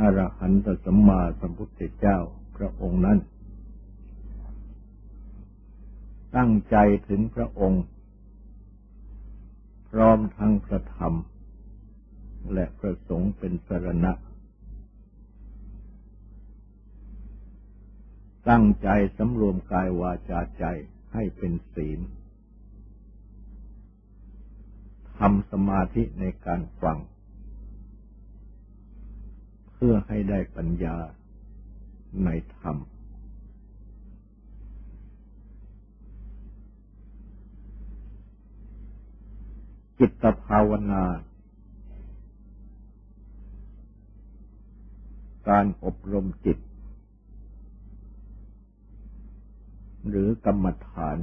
อรหันตสัมมาสัมพุทธเจ้าพระองค์นั้น ตั้งใจถึงพระองค์ พร้อมทั้งพระธรรม และพระสงฆ์เป็นสรณะ ตั้งใจสำรวมกายวาจาใจให้เป็นศีลทำสมาธิในการฟัง เพื่อให้ได้ปัญญาในธรรม จิตภาวนา การอบรมจิต หรือกรรมฐาน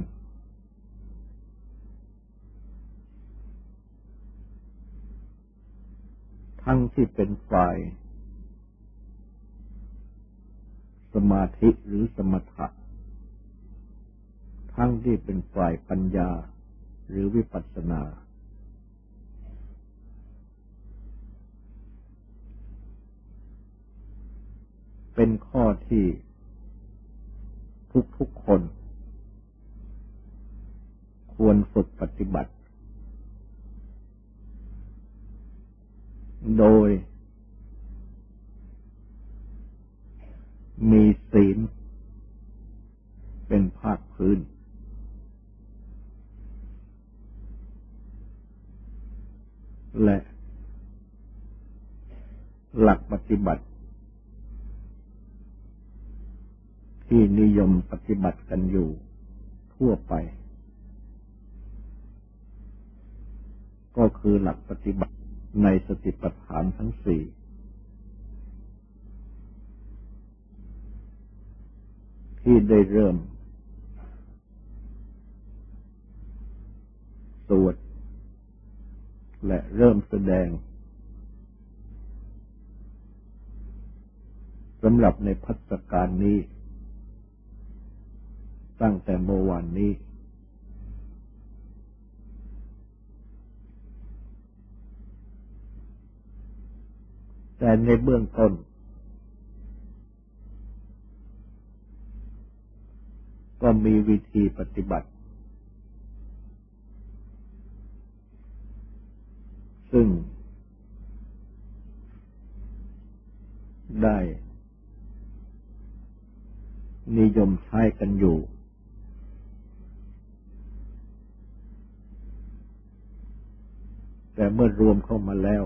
ทั้งที่เป็นฝ่าย สมาธิหรือสมถะ ทั้งที่เป็นฝ่ายปัญญาหรือวิปัสสนา เป็นข้อที่ทุกๆคน ควรฝึกปฏิบัติ โดย มีศีล เป็นภาคพื้น และหลักปฏิบัติ ที่นิยมปฏิบัติกันอยู่ทั่วไป ก็คือหลักปฏิบัติในสติปัฏฐานทั้งสี่ ที่ได้เริ่ม สวด และเริ่มแสดงสำหรับในพัฒการนี้ ตั้งแต่เมื่อวานนี้ แต่ในเบื้องต้น ก็มีวิธีปฏิบัติ ซึ่ง ได้ นิยมใช้กันอยู่ แต่เมื่อรวมเข้ามาแล้ว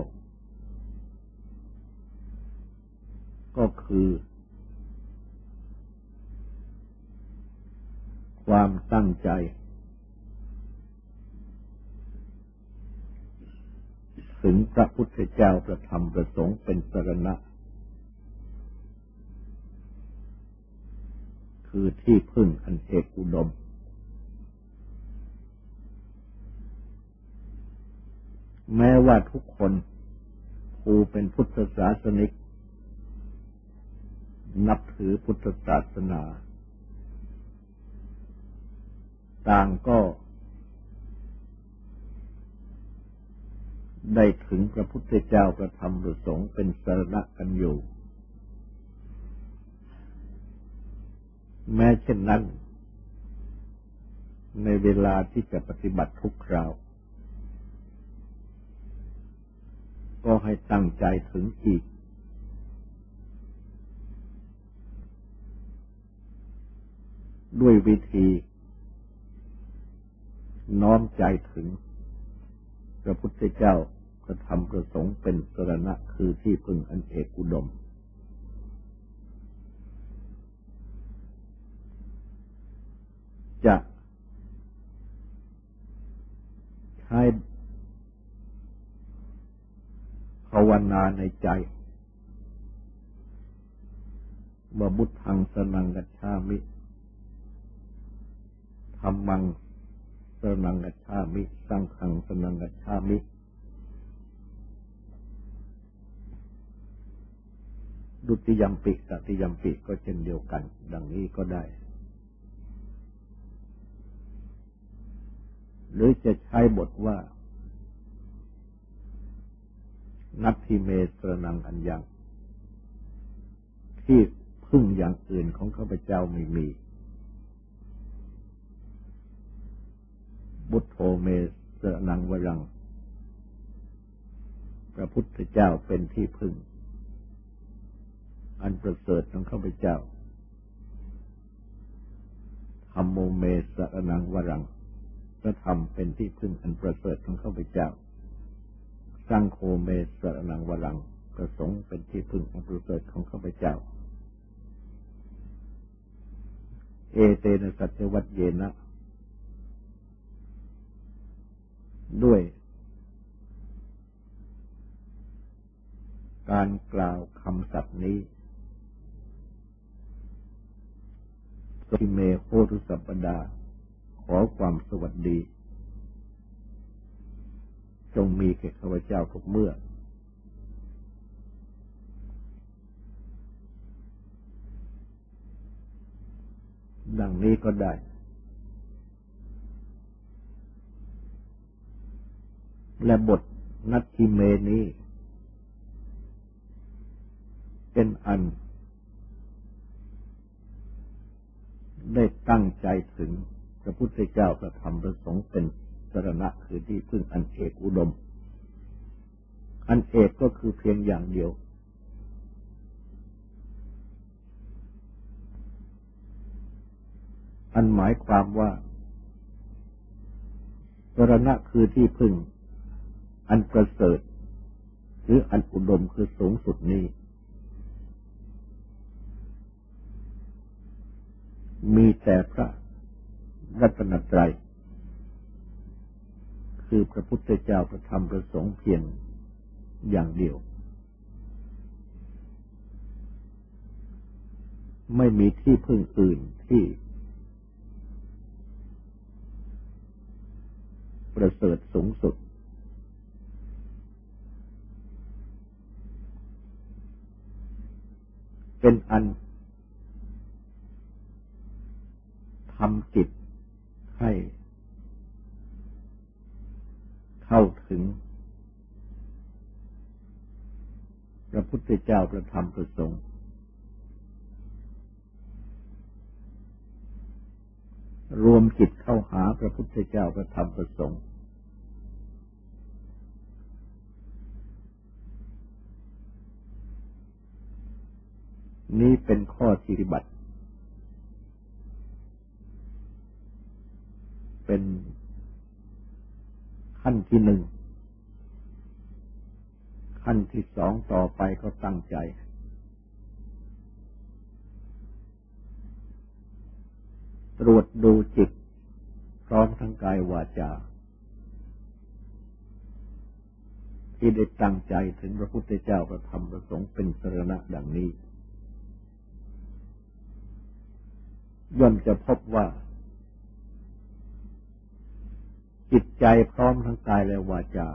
ก็คือ ความตั้งใจ ถึงพระพุทธเจ้าประธรรมประสงค์เป็นสรณะ คือที่พึ่งอันเอกอุดม แม้ว่าทุกคนผู้เป็นพุทธศาสนิก นับถือพุทธศาสนา ต่างก็ ได้ถึงพระพุทธเจ้าประธรรมประสงค์เป็นสรณะกันอยู่ แม้เช่นนั้น ในเวลาที่จะปฏิบัติทุกคราว ก็ให้ตั้งใจถึงอีกด้วยวิธี น้อมใจถึง พระพุทธเจ้าพระธรรมประสงค์เป็นสรณะคือที่พึ่งอันเอกอุดม จะใช้ภาวนาในใจว่าบุตทังสนังกัจฉามิธรรมัง สนังกัจฉามิสังขังสนังกัจฉามิดุติยมปิตติยมปิก็เช่นเดียวกัน ดังนี้ก็ได้ หรือจะใช้บทว่า นัตทิเมสรนังอันยัง ที่พึ่งอย่างอื่นของข้าพเจ้าไม่มี บุตโธเมสนังวรัง พระพุทธเจ้าเป็นที่พึ่ง อันประเสริฐของข้าพเจ้าธรรมโมเมสนังวรังพระธรรมเป็นที่พึ่งอันประเสริฐของข้าพเจ้า สร้างโคเมสนังวรังประสงค์เป็นที่พึ่งอันประเสริฐของข้าพเจ้า เอเตนะสัจวัตเยนะ ด้วย การกล่าวคำศัพท์นี้สิเมโคทุสัปดา ขอความสวัสดี จงมีแก่ข้าพเจ้าทุกเมื่อ ดังนี้ก็ได้ และบทนัตทิเมนี้ เป็นอัน ได้ตั้งใจถึงพระพุทธเจ้าพระธรรมพระสงฆ์เป็นสรณะคือที่พึ่งอันเอกอุดม อันเอกก็คือเพียงอย่างเดียว อันหมายความว่าสรณะคือที่พึ่ง อันประเสริฐ หรืออันอุดมคือสูงสุดนี้ มีแต่พระรัตนตรัย คือพระพุทธเจ้าประธรรมประสงค์เพียงอย่างเดียว ไม่มีที่พึ่งอื่นที่ประเสริฐสูงสุด เป็นอันทำจิตให้เข้าถึง พระพุทธเจ้าประธรรมประสงค์ รวมจิตเข้าหาพระพุทธเจ้าประธรรมประสงค์ นี้เป็นข้อปฏิบัติ เป็นขั้นที่หนึ่ง ขั้นที่สองต่อไปก็ตั้งใจ ตรวจดูจิต พร้อมทั้งกายวาจา ที่ได้ตั้งใจถึงพระพุทธเจ้าประธรรมประสงค์เป็นสรณะดังนี้ ย่อมจะพบว่า จิตใจพร้อมทั้งกายและวาจา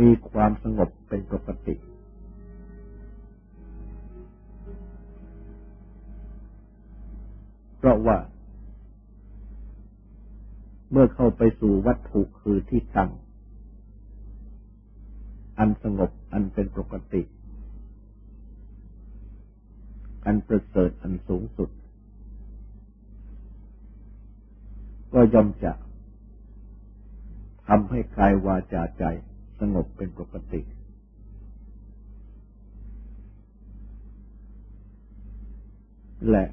มีความสงบเป็นปกติ เพราะว่า เมื่อเข้าไปสู่วัตถุคือที่ตั้ง อันสงบอันเป็นปกติ อันประเสริฐอันสูงสุด ก็ย่อมจะทำให้กายวาจาใจสงบเป็นปกติ และ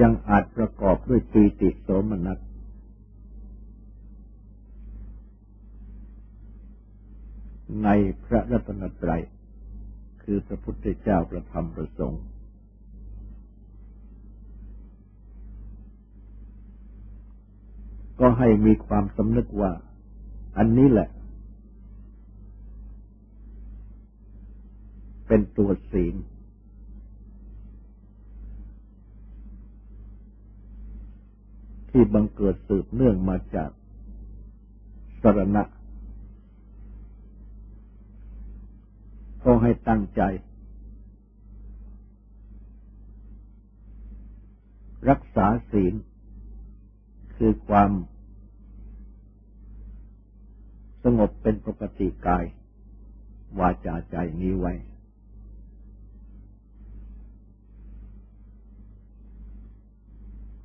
ยังอาจประกอบด้วยปีติโสมนัส ในพระรัตนตรัย คือพระพุทธเจ้าประธรรมประสงค์ ก็ให้มีความสำนึกว่า อันนี้แหละ เป็นตัวศีลที่บังเกิดสืบเนื่องมาจากสรณะ ก็ให้ตั้งใจ รักษาศีล คือความ สงบเป็นปกติกาย วาจาใจนี้ไว้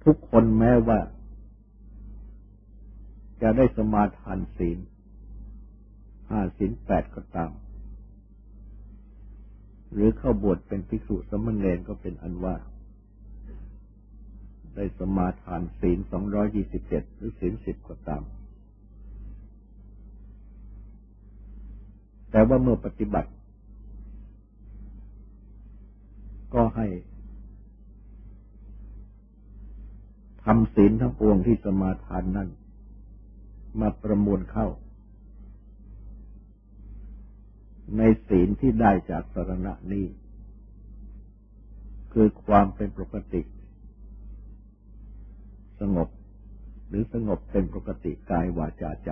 ทุกคนแม้ว่า จะได้สมาทานศีลห้าศีลแปดก็ตาม หรือเข้าบวชเป็นภิกษุสมณเณรก็เป็นอันว่า ได้สมาทานศีลสองร้อยี่สิบเจ็ดหรือศีลสิบก็ตาม แต่ว่าเมื่อปฏิบัติ ก็ให้ทำศีลทั้งปวงที่สมาทานนั้นมาประมวลเข้า ในศีลที่ได้จากสรณะนี้ คือความเป็นปกติ สงบ หรือสงบเป็นปกติกายวาจาใจ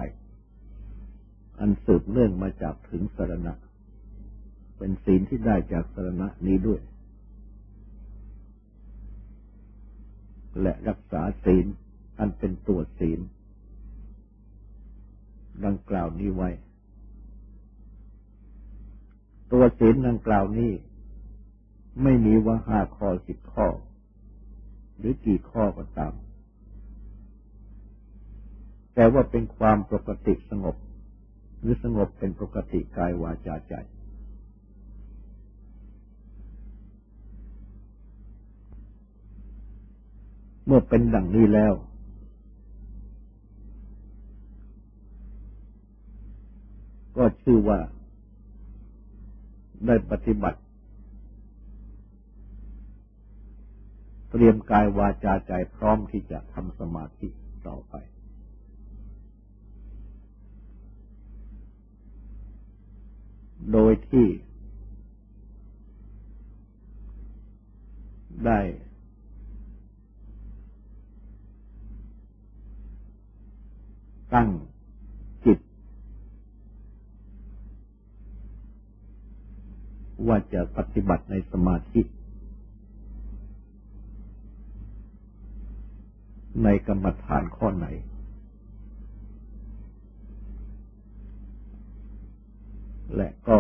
อันสืบเนื่องมาจากถึงสรณะ เป็นศีลที่ได้จากสรณะนี้ด้วย และรักษาศีลอันเป็นตัวศีล ดังกล่าวนี้ไว้ ตัวศีลดังกล่าวนี้ ไม่มีว่าห้าข้อสิบข้อ หรือกี่ข้อก็ตาม แต่ว่าเป็นความปกติสงบ หรือสงบเป็นปกติกายวาจาใจ เมื่อเป็นดังนี้แล้วก็ชื่อว่า ได้ปฏิบัติ เตรียมกายวาจาใจพร้อมที่จะทำสมาธิต่อไป โดยที่ได้ตั้ง ว่าจะปฏิบัติในสมาธิ ในกรรมฐานข้อไหน และก็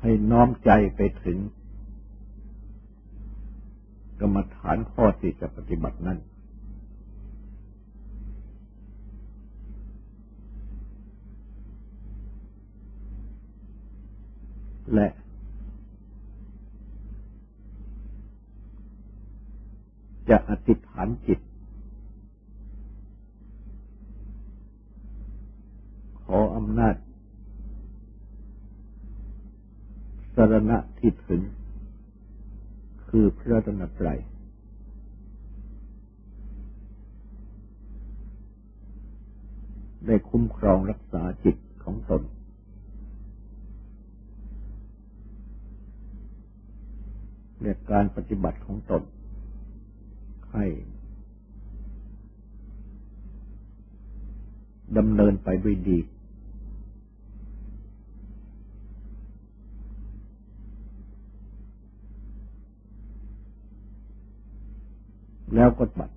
ให้น้อมใจไปถึง กรรมฐานข้อที่จะปฏิบัตินั้น และจะอธิษฐานจิต ขออำนาจสรณะที่ถึง คือพระตนตรัยได้คุ้มครองรักษาจิตของตน และการปฏิบัติของตน ให้ดำเนินไปด้วยดี แล้วก็บัด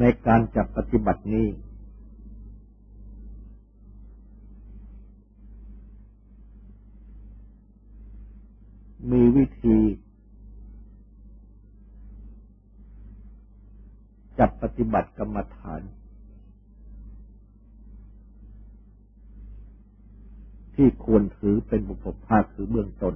ในการจับปฏิบัตินี้ วิธี จับปฏิบัติกรรมฐาน ที่ควรถือเป็นบุพภาคคือเบื้องต้น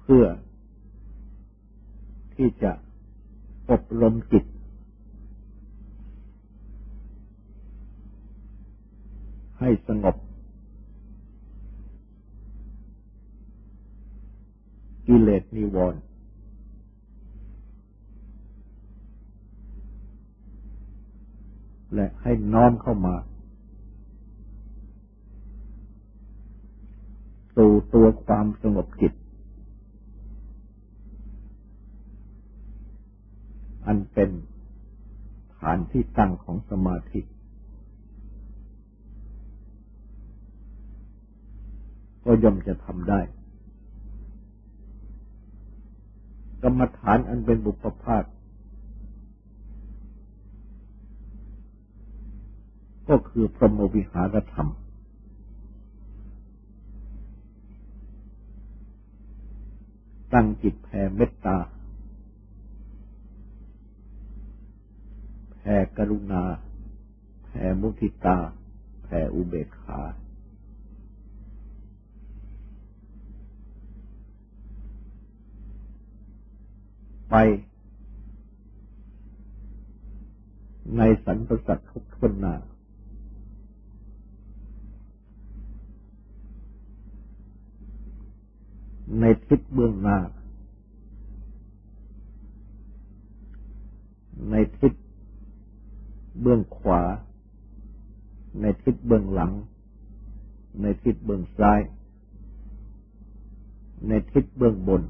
เพื่อที่จะอบรมจิต ให้สงบ กิเลสนิวรณ์และให้น้อมเข้ามาสู่ตัวความสงบจิต อันเป็นฐานที่ตั้งของสมาธิ ก็ย่อมจะทำได้ กรรมฐานอันเป็นบุพภาคก็คือพรหมวิหารธรรม ตั้งจิตแผ่เมตตา แผ่กรุณา แผ่มุทิตา แผ่อุเบกขา ไป ในสรรพสัตว์ทุกทนนาในทิศเบื้องหน้า ในทิศเบื้องขวา ในทิศเบื้องหลัง ในทิศเบื้องซ้าย ในทิศเบื้องบน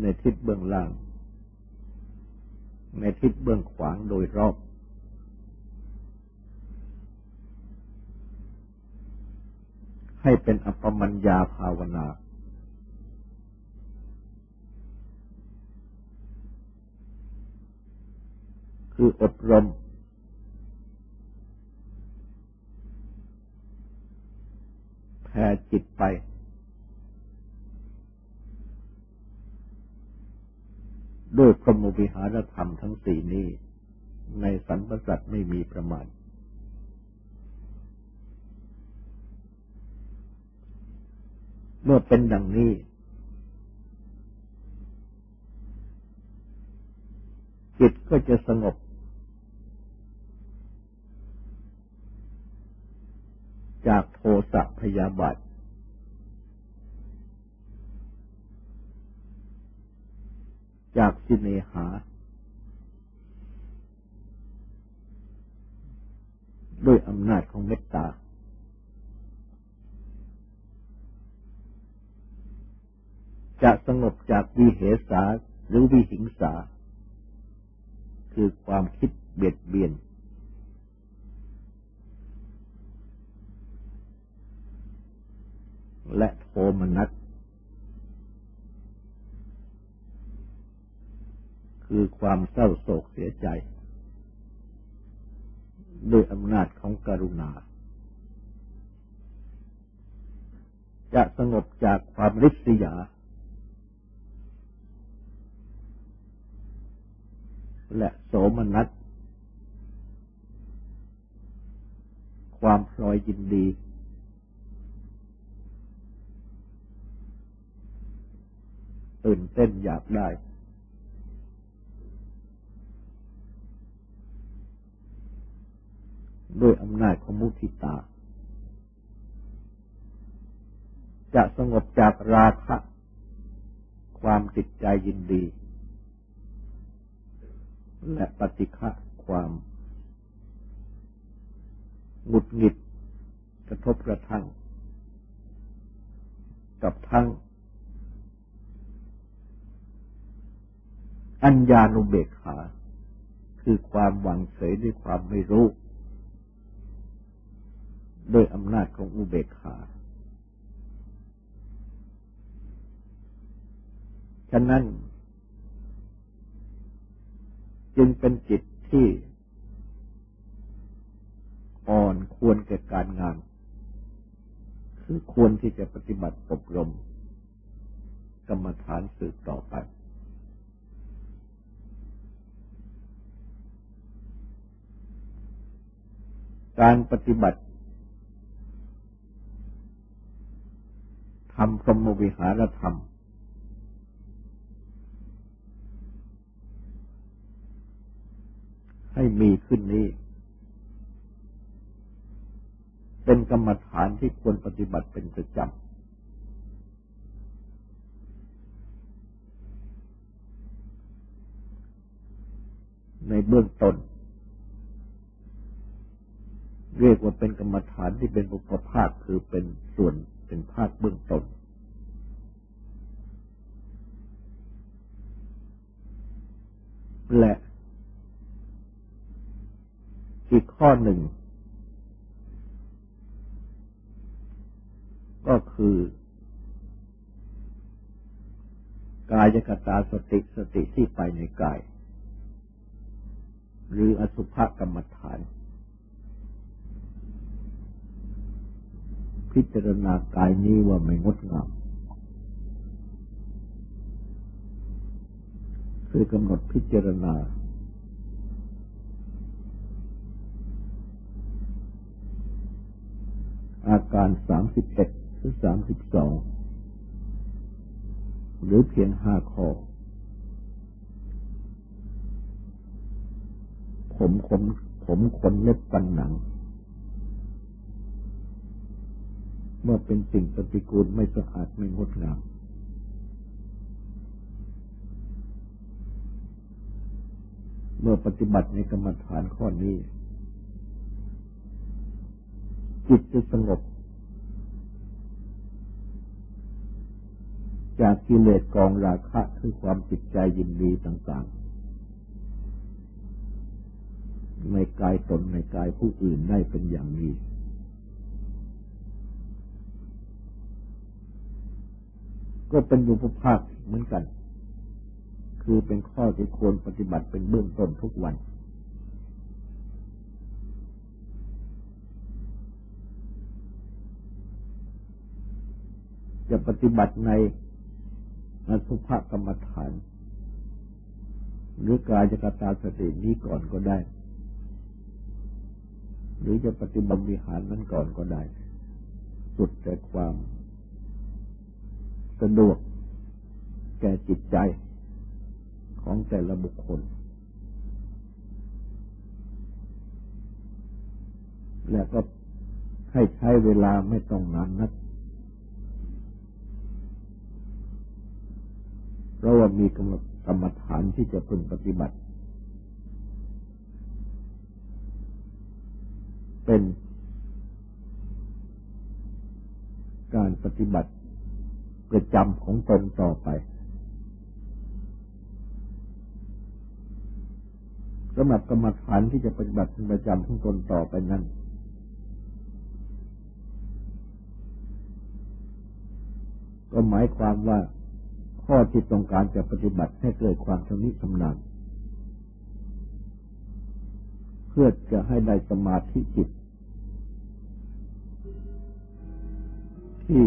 ในทิศเบื้องล่าง ในทิศเบื้องขวางโดยรอบ ให้เป็นอัปปมัญญาภาวนา คืออบรมแผ่จิตไป ด้วยพรหมวิหารธรรมทั้งสี่นี้ ในสรรพสัตว์ไม่มีประมาณเมื่อเป็นดังนี้ จิตก็จะสงบ จากโทสะพยาบาท จากสิเนหา ด้วยอำนาจของเมตตา จะสงบจากวิเหสาหรือวิหิงสา คือความคิดเบียดเบียนและโทมนัส คือความเศร้าโศกเสียใจ ด้วยอำนาจของกรุณา จะสงบจากความริษยา และโสมนัส ความพลอยยินดีตื่นเต้นอยากได้ ด้วยอำนาจของมุทิตา จะสงบจากราคะ ความติดใจยินดี และปฏิฆะความหงุดหงิดกระทบกระทั่ง กับทั้ง อัญญานุเบกขา คือความหวังเฉยด้วยความไม่รู้ โดยอำนาจของอุเบกขาฉะนั้น จึงเป็นจิตที่อ่อนควรแก่การงาน คือควรที่จะปฏิบัติอบรม กรรมฐานสืบต่อไป การปฏิบัติ ทำพรหมวิหารธรรม ให้มีขึ้นนี้ เป็นกรรมฐานที่ควรปฏิบัติเป็นประจำในเบื้องต้นเรียกว่าเป็นกรรมฐานที่เป็นอุปภาคคือเป็นส่วน เป็นภาคเบื้องต้นและอีกข้อหนึ่ง ก็คือ กายกตาสติสติที่ไปในกาย หรืออสุภกรรมฐาน พิจารณากายนี้ว่าไม่งดงามคือกำหนดพิจารณา อาการสามสิบเอ็ดหรือสามสิบสองหรือเพียงห้าข้อ ผมขนผมขนเล็บปันหนัง เมื่อเป็นสิ่งปฏิกูลไม่สะอาดไม่งดงามเมื่อปฏิบัติในกรรมฐานข้อนี้ จิตจะสงบ จากกิเลสกองราคะคือความจิตใจยินดีต่างๆ ในกายตนในกายผู้อื่นได้เป็นอย่างนี้ ก็เป็นอุปภาคเหมือนกัน คือเป็นข้อที่ควรปฏิบัติเป็นเบื้องต้นทุกวัน จะปฏิบัติในอสุภกรรมฐาน หรือกายจกตาสตินี้ก่อนก็ได้ หรือจะปฏิบัติวิหารนั้นก่อนก็ได้ สุดแต่ความ สะดวก แก่จิตใจของแต่ละบุคคล และก็ให้ใช้เวลาไม่ต้องนานนักเพราะว่ามีกรรมฐานที่จะพึงปฏิบัติ เป็นการปฏิบัติ ประจำของตนต่อไปสำหรับกรรมฐานที่จะปฏิบัติเประจำของตนต่อไปนั้นก็หมายความว่าข้อที่ต้องการจะปฏิบัติให้เกิดความชำนิชำนาญเพื่อจะให้ได้สมาธิจิต ที่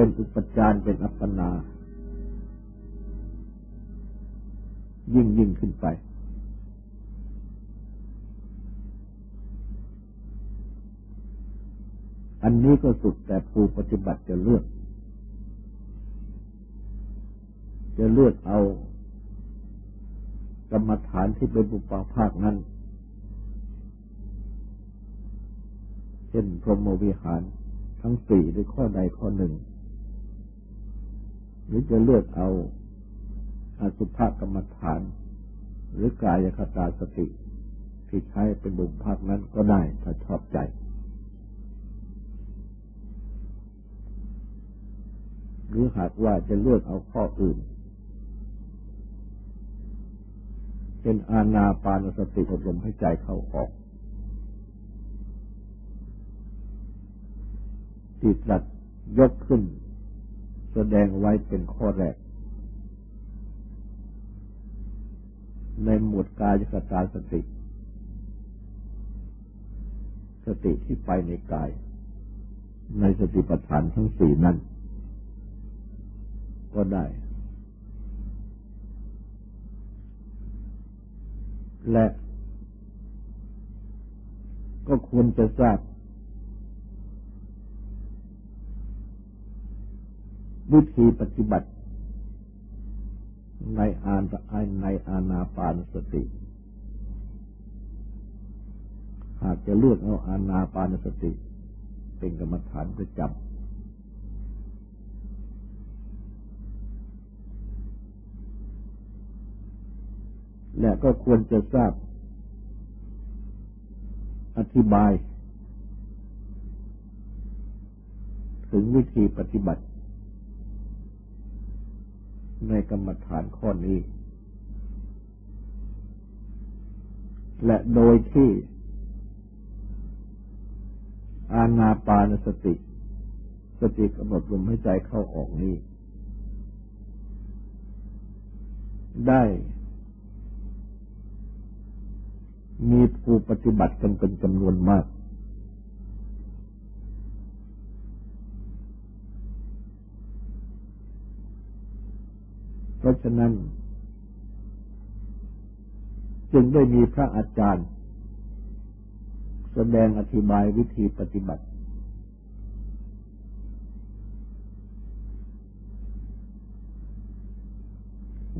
เป็นอุปจารเป็นอัปปนา ยิ่งยิ่งขึ้นไป อันนี้ก็สุดแต่ผู้ปฏิบัติจะเลือก จะเลือกเอากรรมฐานที่เป็นบุปภาคนั้น เช่นพรหมวิหารทั้งสี่หรือข้อใดข้อหนึ่ง หรือจะเลือกเอาอสุภกรรมฐาน หรือกายคตาสติที่ใช้เป็นบุญภาคนั้นก็ได้ถ้าชอบใจ หรือหากว่าจะเลือกเอาข้ออื่น เป็นอาณาปานสติอบรมให้ใจเข้าออกที่ตรัสยกขึ้น แสดงไว้เป็นข้อแรก ในหมวดกายกตาสติ สติที่ไปในกาย ในสติปัฏฐานทั้งสี่นั้น ก็ได้ และก็ควรจะทราบ วิธีปฏิบัติ ในอานในอานาปานสติ หากจะเลือกเอาอานาปานสติ เป็นกรรมฐานประจำและก็ควรจะทราบ อธิบาย ถึงวิธีปฏิบัติ ในกรรมฐานข้อนี้ และโดยที่ อาณาปานสติ สติกำหนดลมหายใจเข้าออกนี้ ได้มีผู้ปฏิบัติกันเป็นจำนวนมาก เพราะฉะนั้น จึงได้มีพระอาจารย์ แสดงอธิบายวิธีปฏิบัติ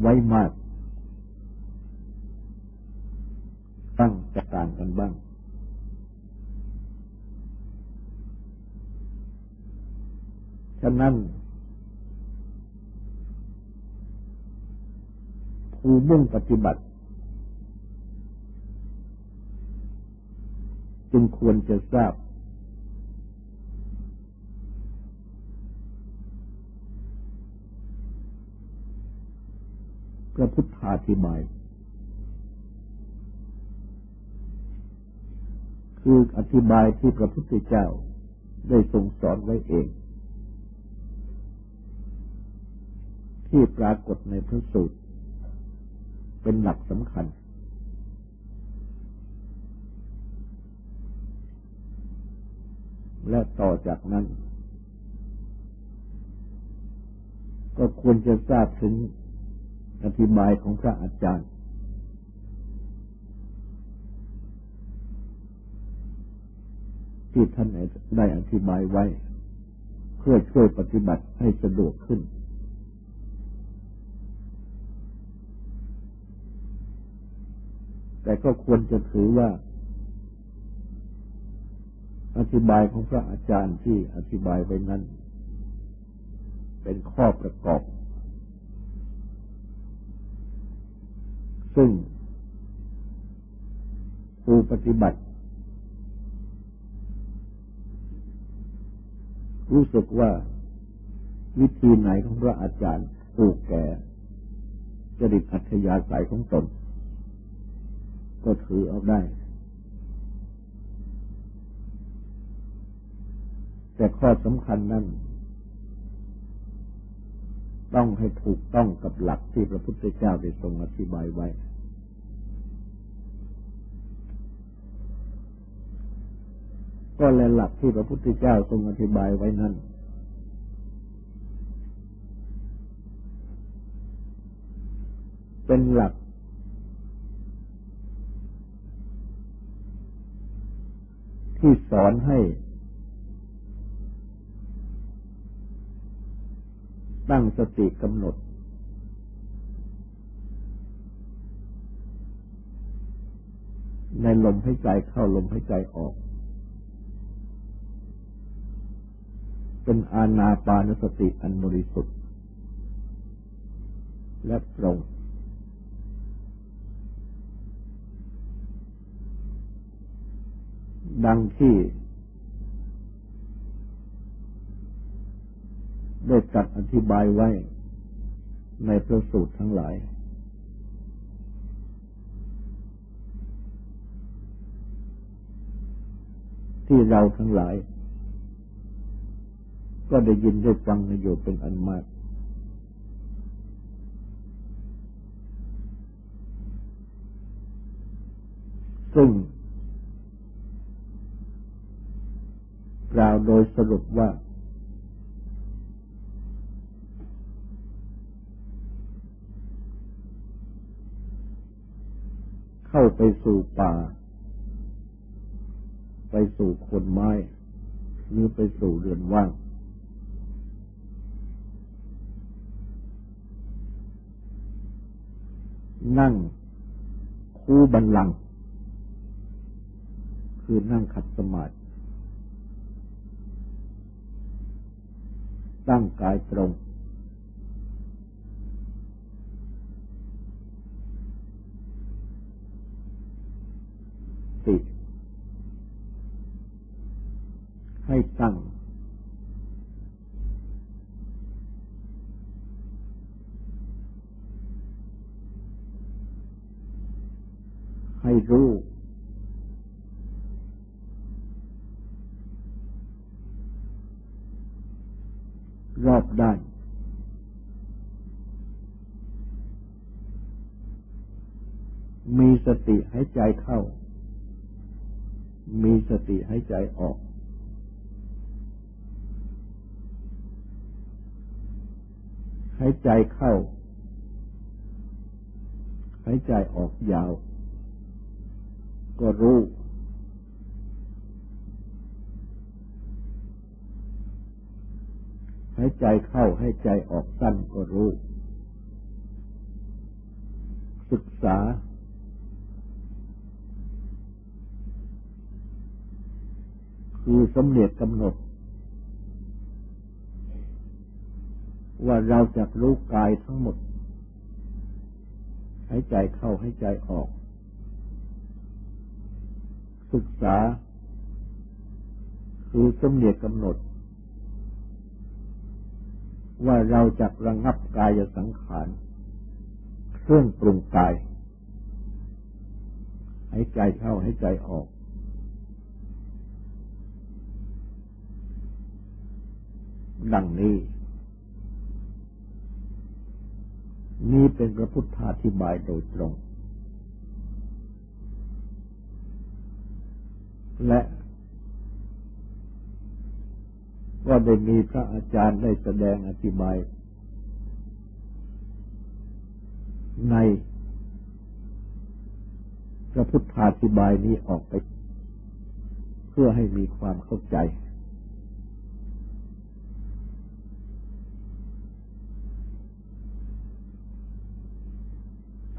ไว้มากตั้งจะต่างกันบ้างฉะนั้น ผู้มุ่งปฏิบัติ จึงควรจะทราบ พระพุทธาธิบาย คืออธิบายที่พระพุทธเจ้าได้ทรงสอนไว้เองที่ปรากฏในพระสูตร เป็นหลักสำคัญ และต่อจากนั้น ก็ควรจะทราบถึงอธิบายของพระอาจารย์ ที่ท่านได้อธิบายไว้ เพื่อช่วยปฏิบัติให้สะดวกขึ้น แต่ก็ควรจะถือว่า อธิบายของพระอาจารย์ที่อธิบายไว้นั้น เป็นข้อประกอบ ซึ่งผู้ปฏิบัติ รู้สึกว่าวิธีไหนของพระอาจารย์ถูกแก่จริตอัธยาศัยของตน ก็ถือเอาได้ แต่ข้อสำคัญนั้นต้องให้ถูกต้องกับหลักที่พระพุทธเจ้าได้ทรงอธิบายไว้ ก็และหลักที่พระพุทธเจ้าทรงอธิบายไว้นั้นเป็นหลัก ที่สอนให้ ตั้งสติกำหนด ในลมให้ใจเข้าลมให้ใจออก เป็นอาณาปานสติอันบริสุทธิ์และตรง ดังที่ ได้ตัดอธิบายไว้ในพระสูตรทั้งหลาย ที่เราทั้งหลาย ก็ได้ยินได้ฟังในโยเป็นอันมากซึ่ง กล่าวโดยสรุปว่า เข้าไปสู่ป่า ไปสู่คนไม้หรือไปสู่เรือนว่าง นั่งคู่บันลัง คืคือนั่งขัดสมาธิ ตั้งกายตรง ติให้ตั้ง สติให้ใจออกให้ใจเข้าให้ใจออกยาว ก็รู้ให้ใจเข้าให้ใจออกสั้นก็รู้ ศึกษา คือสมเด็จกำหนด ว่าเราจะรู้กายทั้งหมดให้ใจเข้าให้ใจออก ศึกษา คือสมเด็จกำหนด ว่าเราจะระงับกายสังขารเครื่องปรุงกายให้ใจเข้าให้ใจออก ดังนี้ นี่เป็นพระพุทธาธิบายโดยตรง และก็ได้มีพระอาจารย์ได้แสดงอธิบาย ในพระพุทธาธิบายนี้ออกไป เพื่อให้มีความเข้าใจ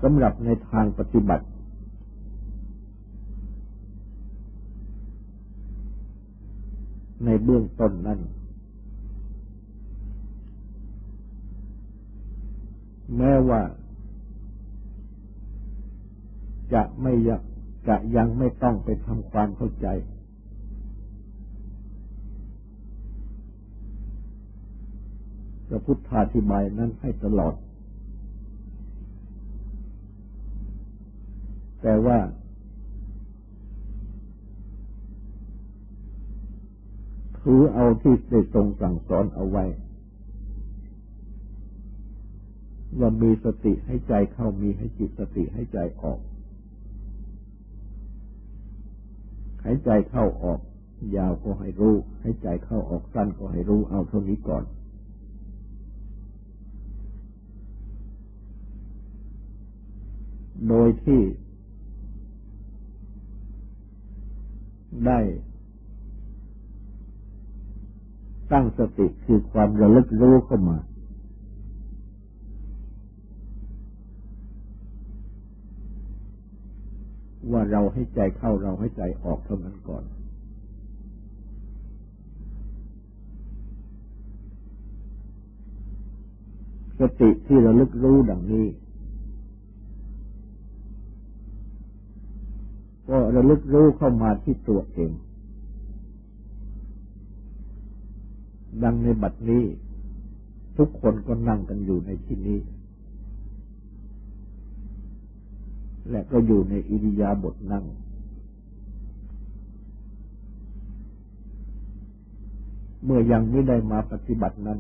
สำหรับในทางปฏิบัติ ในเบื้องต้นนั้น แม้ว่า จะไม่ยจะยังไม่ต้องไปทำความเข้าใจ พระพุทธาธิบายนั้นให้ตลอด แต่ว่า ถือเอาที่ได้ทรงสั่งสอนเอาไว้ ว่ามีสติให้ใจเข้ามีให้จิตสติให้ใจออกหายใจเข้าออก ยาวก็ให้รู้ให้ใจเข้าออกสั้นก็ให้รู้เอาเท่านี้ก่อนโดยที่ ได้ ตั้งสติคือความระลึกรู้เข้ามา ว่าเราให้ใจเข้าเราให้ใจออกเท่านั้นก่อน สติที่ระลึกรู้ดังนี้ ก็ระลึกรู้เข้ามาที่ตัวเอง ดังในบัดนี้ ทุกคนก็นั่งกันอยู่ในที่นี้ และก็อยู่ในอิริยาบถนั่ง เมื่อยังไม่ได้มาปฏิบัตินั้น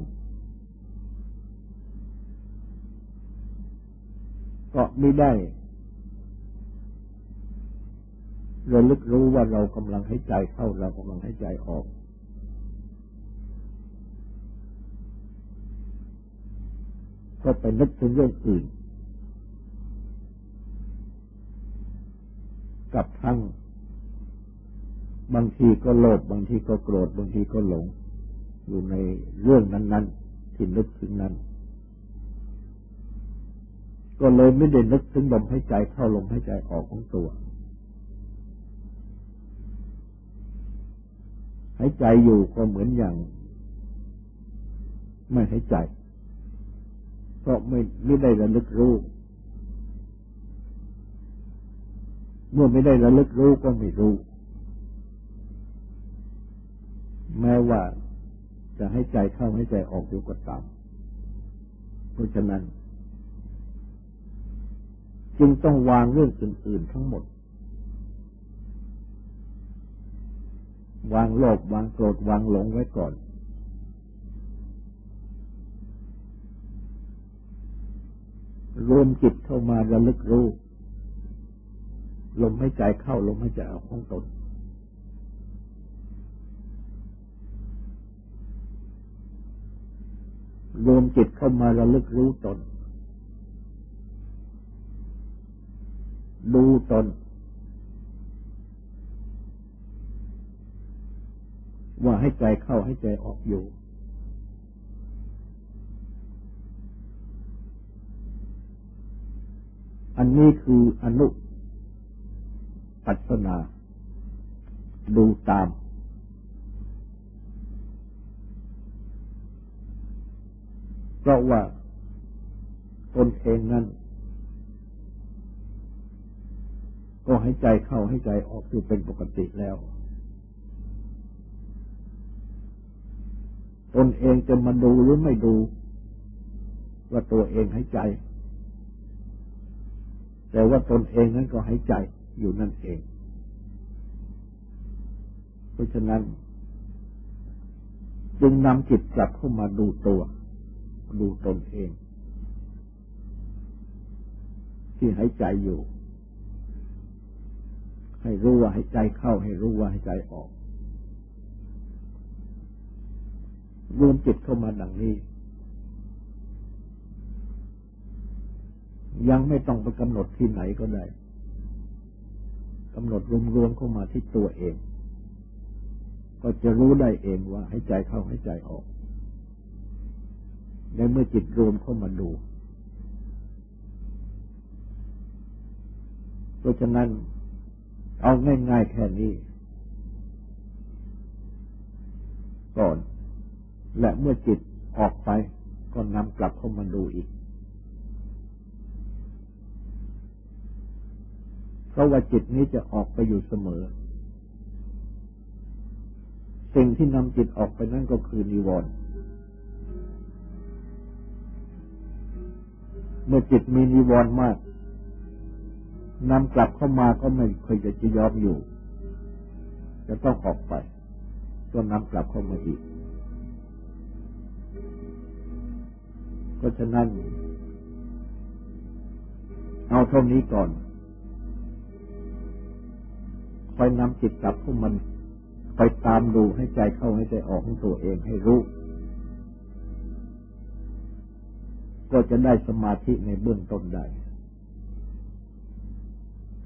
ก็ไม่ได้ ระลึกรู้ว่าเรากำลังให้ใจเข้าเรากำลังให้ใจออก ก็ไปนึกถึงเรื่องอื่น กับทั้ง บางทีก็โลภบางทีก็โกรธบางทีก็หลง อยู่ในเรื่องนั้น ๆ ที่นึกถึงนั้น ก็เลยไม่ได้นึกถึงลมใหายใจเข้าลมใหายใจออกของตัวายใจอยู่ก็เหมือนอย่าง ไม่หายใจ เพราะไม่ไม่ได้ระลึกรู้ เมื่อไม่ได้ระลึกรู้ก็ไม่รู้ แม้ว่าจะให้ใจเข้าให้ใจออกอยู่ก็ตาม เพราะฉะนั้น จึงต้องวางเรื่องอื่น ๆ ทั้งหมด วางโลภวางโกรธวางหลงไว้ก่อน รวมจิตเข้ามาระลึกรู้ ลมให้ใจเข้าลมให้ใจออกของตน รวมจิตเข้ามาระลึกรู้ตน ดูตน ว่าให้ใจเข้าให้ใจออกอยู่ อันนี้คืออนุปัสนา ดูตาม เพราะว่าตนเองนั้น ก็ให้ใจเข้าให้ใจออกอยู่เป็นปกติแล้ว ตนเองจะมาดูหรือไม่ดู ว่าตัวเองให้ใจ แต่ว่าตนเองนั้นก็ให้ใจอยู่นั่นเอง เพราะฉะนั้น จึงนำจิตกลับเข้ามาดูตัว ดูตนเอง ที่หายใจอยู่ ให้รู้ว่าหายใจเข้า ให้รู้ว่าหายใจออก รวมจิตเข้ามาดังนี้ ยังไม่ต้องไปกำหนดที่ไหนก็ได้กำหนดรวมๆเข้ามาที่ตัวเอง ก็จะรู้ได้เองว่าให้ใจเข้าให้ใจออกในเมื่อจิตรวมเข้ามาดู เพราะฉะนั้นเอาง่ายๆแค่นี้ ก่อน และเมื่อจิตออกไปก็นำกลับเข้ามาดูอีก เพราะว่าจิตนี้จะออกไปอยู่เสมอ สิ่งที่นำจิตออกไปนั่นก็คือนิวรณ์เมื่อจิตมีนิวรณ์มากนำกลับเข้ามาก็ไม่เคยจะจะยอมอยู่ จะต้องออกไปก็นำกลับเข้ามาอีก เพราะฉะนั้น เอาเท่านี้ก่อนคอยนำจิตกลับเข้ามันไปตามดูให้ใจเข้าให้ใจออกของตัวเองให้รู้ ก็จะได้สมาธิในเบื้องต้นได้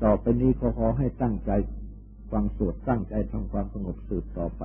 ต่อไปนี้ก็ขอให้ตั้งใจฟังสวดตั้งใจทำความสงบสืบต่อไป